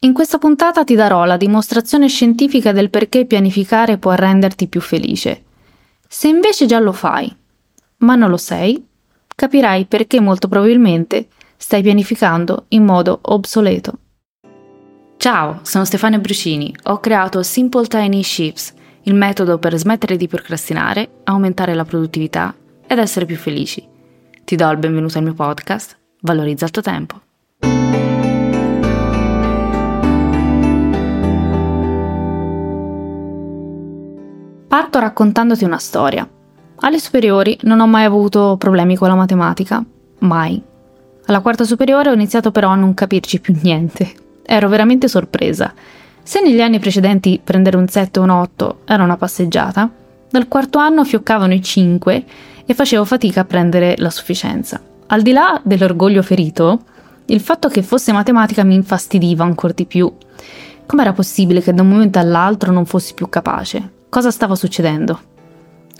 In questa puntata ti darò la dimostrazione scientifica del perché pianificare può renderti più felice. Se invece già lo fai, ma non lo sei, capirai perché molto probabilmente stai pianificando in modo obsoleto. Ciao, sono Stefania Brucini. Ho creato Simple Tiny Shifts, il metodo per smettere di procrastinare, aumentare la produttività ed essere più felici. Ti do il benvenuto al mio podcast. Valorizza il tuo tempo. Parto raccontandoti una storia. Alle superiori non ho mai avuto problemi con la matematica, mai. Alla quarta superiore ho iniziato però a non capirci più niente. Ero veramente sorpresa. Se negli anni precedenti prendere un 7 o un 8 era una passeggiata, dal quarto anno fioccavano i 5 e facevo fatica a prendere la sufficienza. Al di là dell'orgoglio ferito, il fatto che fosse matematica mi infastidiva ancora di più. Com'era possibile che da un momento all'altro non fossi più capace? Cosa stava succedendo?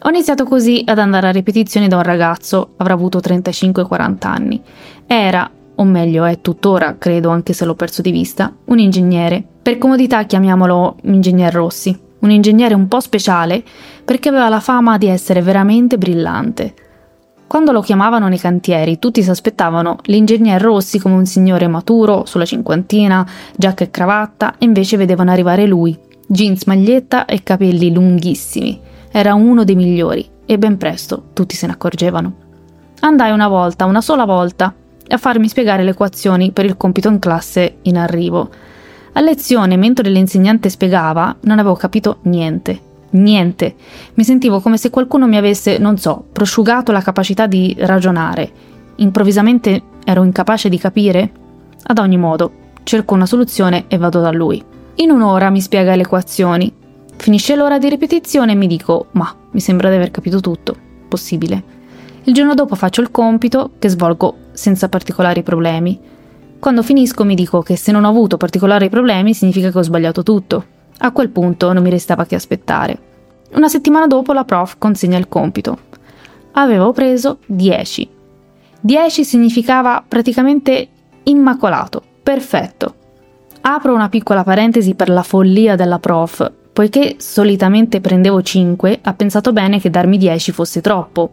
Ho iniziato così ad andare a ripetizioni da un ragazzo, avrà avuto 35-40 anni. Era, o meglio è tuttora, credo anche se l'ho perso di vista, un ingegnere. Per comodità chiamiamolo Ingegner Rossi. Un ingegnere un po' speciale perché aveva la fama di essere veramente brillante. Quando lo chiamavano nei cantieri, tutti si aspettavano l'ingegner Rossi come un signore maturo, sulla cinquantina, giacca e cravatta, e invece vedevano arrivare lui, jeans, maglietta e capelli lunghissimi. Era uno dei migliori e ben presto tutti se ne accorgevano. Andai una volta, una sola volta, a farmi spiegare le equazioni per il compito in classe in arrivo. A lezione, mentre l'insegnante spiegava, non avevo capito niente. Niente. Mi sentivo come se qualcuno mi avesse, non so, prosciugato la capacità di ragionare. Improvvisamente ero incapace di capire? Ad ogni modo, cerco una soluzione e vado da lui. In un'ora mi spiega le equazioni. Finisce l'ora di ripetizione e mi dico, ma mi sembra di aver capito tutto. Possibile. Il giorno dopo faccio il compito, che svolgo senza particolari problemi. Quando finisco mi dico che se non ho avuto particolari problemi significa che ho sbagliato tutto. A quel punto non mi restava che aspettare. Una settimana dopo la prof consegna il compito. Avevo preso 10. 10 significava praticamente immacolato, perfetto. Apro una piccola parentesi per la follia della prof. Poiché solitamente prendevo 5, ha pensato bene che darmi 10 fosse troppo.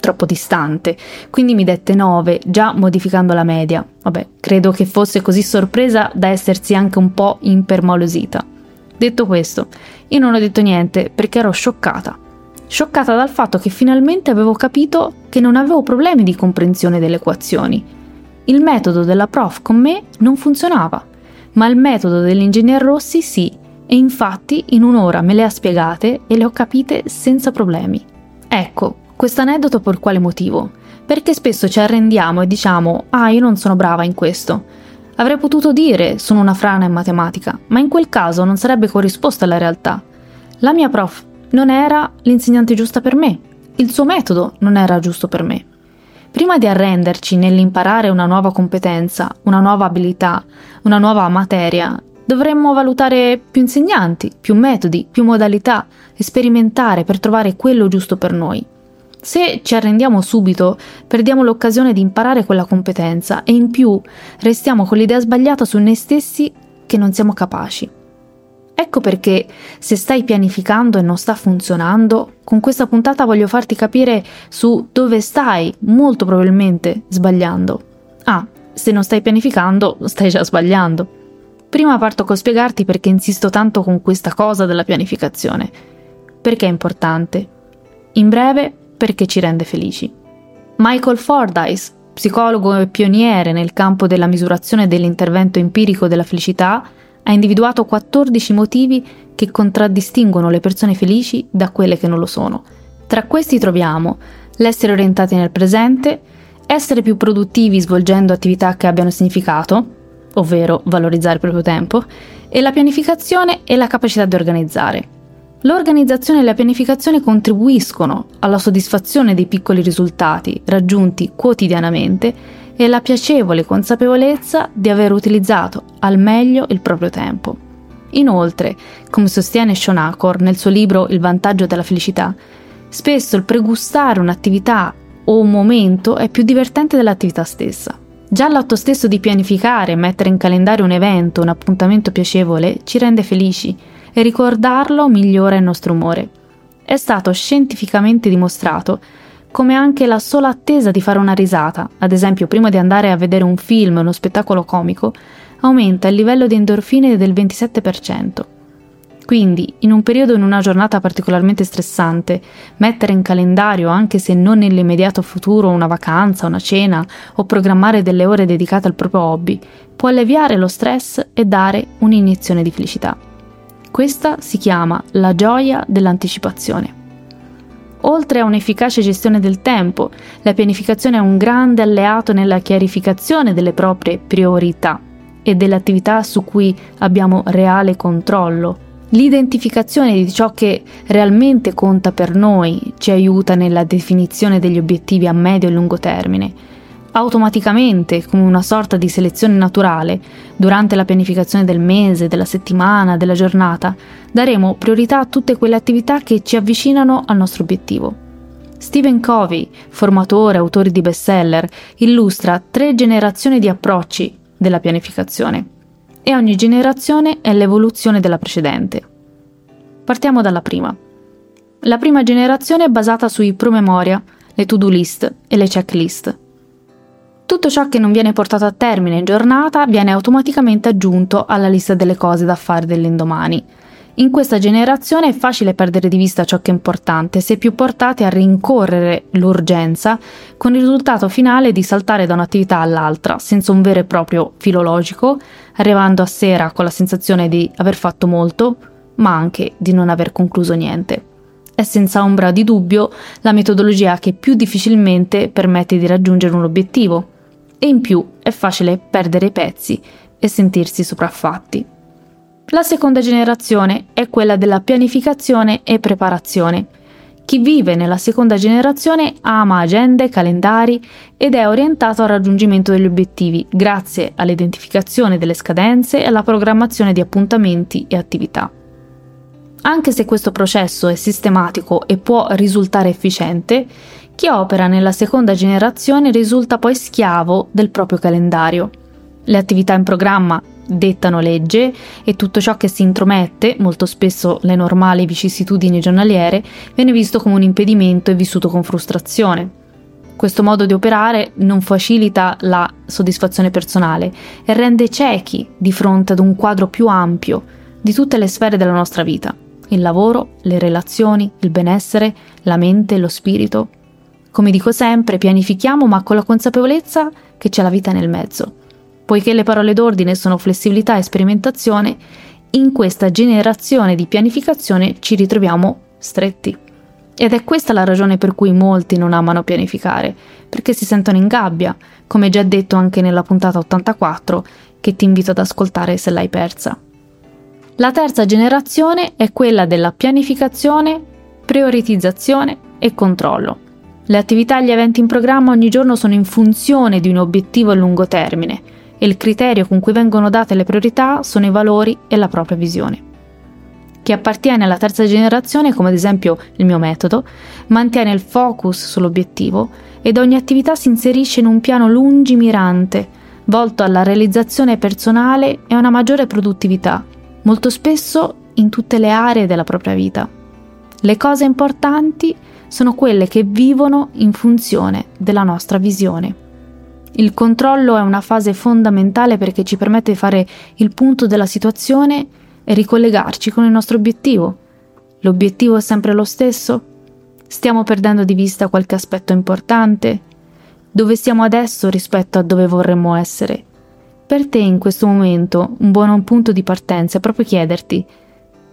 Troppo distante. Quindi mi dette 9, già modificando la media. Vabbè, credo che fosse così sorpresa da essersi anche un po' impermalosita. Detto questo, io non ho detto niente perché ero scioccata. Scioccata dal fatto che finalmente avevo capito che non avevo problemi di comprensione delle equazioni. Il metodo della prof con me non funzionava ma il metodo dell'ingegner Rossi sì, e infatti in un'ora me le ha spiegate e le ho capite senza problemi. Ecco, questo aneddoto per quale motivo? Perché spesso ci arrendiamo e diciamo ah io non sono brava in questo. Avrei potuto dire sono una frana in matematica, ma in quel caso non sarebbe corrisposta alla realtà. La mia prof non era l'insegnante giusta per me, il suo metodo non era giusto per me. Prima di arrenderci nell'imparare una nuova competenza, una nuova abilità, una nuova materia, dovremmo valutare più insegnanti, più metodi, più modalità e sperimentare per trovare quello giusto per noi. Se ci arrendiamo subito, perdiamo l'occasione di imparare quella competenza e in più restiamo con l'idea sbagliata su noi stessi che non siamo capaci. Ecco perché se stai pianificando e non sta funzionando, con questa puntata voglio farti capire su dove stai molto probabilmente sbagliando. Ah, se non stai pianificando, stai già sbagliando. Prima parto con spiegarti perché insisto tanto con questa cosa della pianificazione. Perché è importante. In breve, perché ci rende felici. Michael Fordyce, psicologo e pioniere nel campo della misurazione dell'intervento empirico della felicità, ha individuato 14 motivi che contraddistinguono le persone felici da quelle che non lo sono. Tra questi troviamo l'essere orientati nel presente, essere più produttivi svolgendo attività che abbiano significato, ovvero valorizzare il proprio tempo, e la pianificazione e la capacità di organizzare. L'organizzazione e la pianificazione contribuiscono alla soddisfazione dei piccoli risultati raggiunti quotidianamente e alla piacevole consapevolezza di aver utilizzato al meglio il proprio tempo. Inoltre, come sostiene Sean Acor nel suo libro Il vantaggio della felicità, spesso il pregustare un'attività o un momento è più divertente dell'attività stessa. Già l'atto stesso di pianificare e mettere in calendario un evento, un appuntamento piacevole, ci rende felici e ricordarlo migliora il nostro umore. È stato scientificamente dimostrato come anche la sola attesa di fare una risata, ad esempio prima di andare a vedere un film o uno spettacolo comico, aumenta il livello di endorfine del 27%. Quindi, in un periodo in una giornata particolarmente stressante, mettere in calendario, anche se non nell'immediato futuro, una vacanza, una cena o programmare delle ore dedicate al proprio hobby, può alleviare lo stress e dare un'iniezione di felicità. Questa si chiama la gioia dell'anticipazione. Oltre a un'efficace gestione del tempo, la pianificazione è un grande alleato nella chiarificazione delle proprie priorità e delle attività su cui abbiamo reale controllo L'identificazione di ciò che realmente conta per noi ci aiuta nella definizione degli obiettivi a medio e lungo termine. Automaticamente, come una sorta di selezione naturale, durante la pianificazione del mese, della settimana, della giornata, daremo priorità a tutte quelle attività che ci avvicinano al nostro obiettivo. Stephen Covey, formatore, autore di bestseller, illustra tre generazioni di approcci della pianificazione e ogni generazione è l'evoluzione della precedente. Partiamo dalla prima. La prima generazione è basata sui promemoria, le to-do list e le checklist. Tutto ciò che non viene portato a termine in giornata viene automaticamente aggiunto alla lista delle cose da fare dell'indomani, in questa generazione è facile perdere di vista ciò che è importante, è più portati a rincorrere l'urgenza, con il risultato finale di saltare da un'attività all'altra, senza un vero e proprio filo logico, arrivando a sera con la sensazione di aver fatto molto, ma anche di non aver concluso niente. È senza ombra di dubbio la metodologia che più difficilmente permette di raggiungere un obiettivo, e in più è facile perdere i pezzi e sentirsi sopraffatti. La seconda generazione è quella della pianificazione e preparazione. Chi vive nella seconda generazione ama agende, calendari ed è orientato al raggiungimento degli obiettivi grazie all'identificazione delle scadenze e alla programmazione di appuntamenti e attività. Anche se questo processo è sistematico e può risultare efficiente, chi opera nella seconda generazione risulta poi schiavo del proprio calendario. Le attività in programma dettano legge e tutto ciò che si intromette, molto spesso le normali vicissitudini giornaliere, viene visto come un impedimento e vissuto con frustrazione. Questo modo di operare non facilita la soddisfazione personale e rende ciechi di fronte ad un quadro più ampio di tutte le sfere della nostra vita, il lavoro, le relazioni, il benessere, la mente, lo spirito. Come dico sempre, pianifichiamo ma con la consapevolezza che c'è la vita nel mezzo Poiché le parole d'ordine sono flessibilità e sperimentazione, in questa generazione di pianificazione ci ritroviamo stretti. Ed è questa la ragione per cui molti non amano pianificare, perché si sentono in gabbia, come già detto anche nella puntata 84, che ti invito ad ascoltare se l'hai persa. La terza generazione è quella della pianificazione, prioritizzazione e controllo. Le attività e gli eventi in programma ogni giorno sono in funzione di un obiettivo a lungo termine, e il criterio con cui vengono date le priorità sono i valori e la propria visione. Chi appartiene alla terza generazione, come ad esempio il mio metodo, mantiene il focus sull'obiettivo ed ogni attività si inserisce in un piano lungimirante, volto alla realizzazione personale e a una maggiore produttività, molto spesso in tutte le aree della propria vita. Le cose importanti sono quelle che vivono in funzione della nostra visione. Il controllo è una fase fondamentale perché ci permette di fare il punto della situazione e ricollegarci con il nostro obiettivo. L'obiettivo è sempre lo stesso? Stiamo perdendo di vista qualche aspetto importante? Dove siamo adesso rispetto a dove vorremmo essere? Per te in questo momento un buon punto di partenza è proprio chiederti,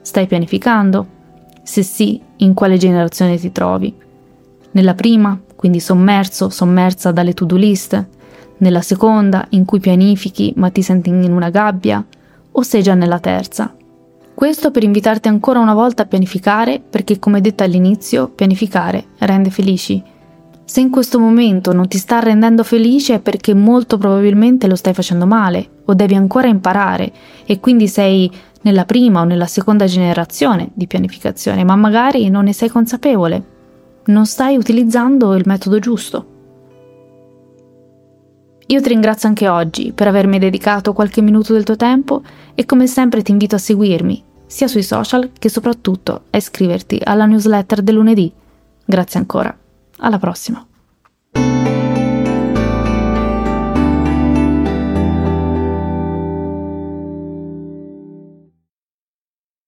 stai pianificando? Se sì, in quale generazione ti trovi? Nella prima, quindi sommerso, sommersa dalle to-do list? nella seconda in cui pianifichi ma ti senti in una gabbia, o sei già nella terza? Questo per invitarti ancora una volta a pianificare, perché come detto all'inizio, pianificare rende felici. Se in questo momento non ti sta rendendo felice è perché molto probabilmente lo stai facendo male o devi ancora imparare e quindi sei nella prima o nella seconda generazione di pianificazione, ma magari non ne sei consapevole. Non stai utilizzando il metodo giusto. Io ti ringrazio anche oggi per avermi dedicato qualche minuto del tuo tempo e come sempre ti invito a seguirmi, sia sui social che soprattutto a iscriverti alla newsletter del lunedì. Grazie ancora. Alla prossima.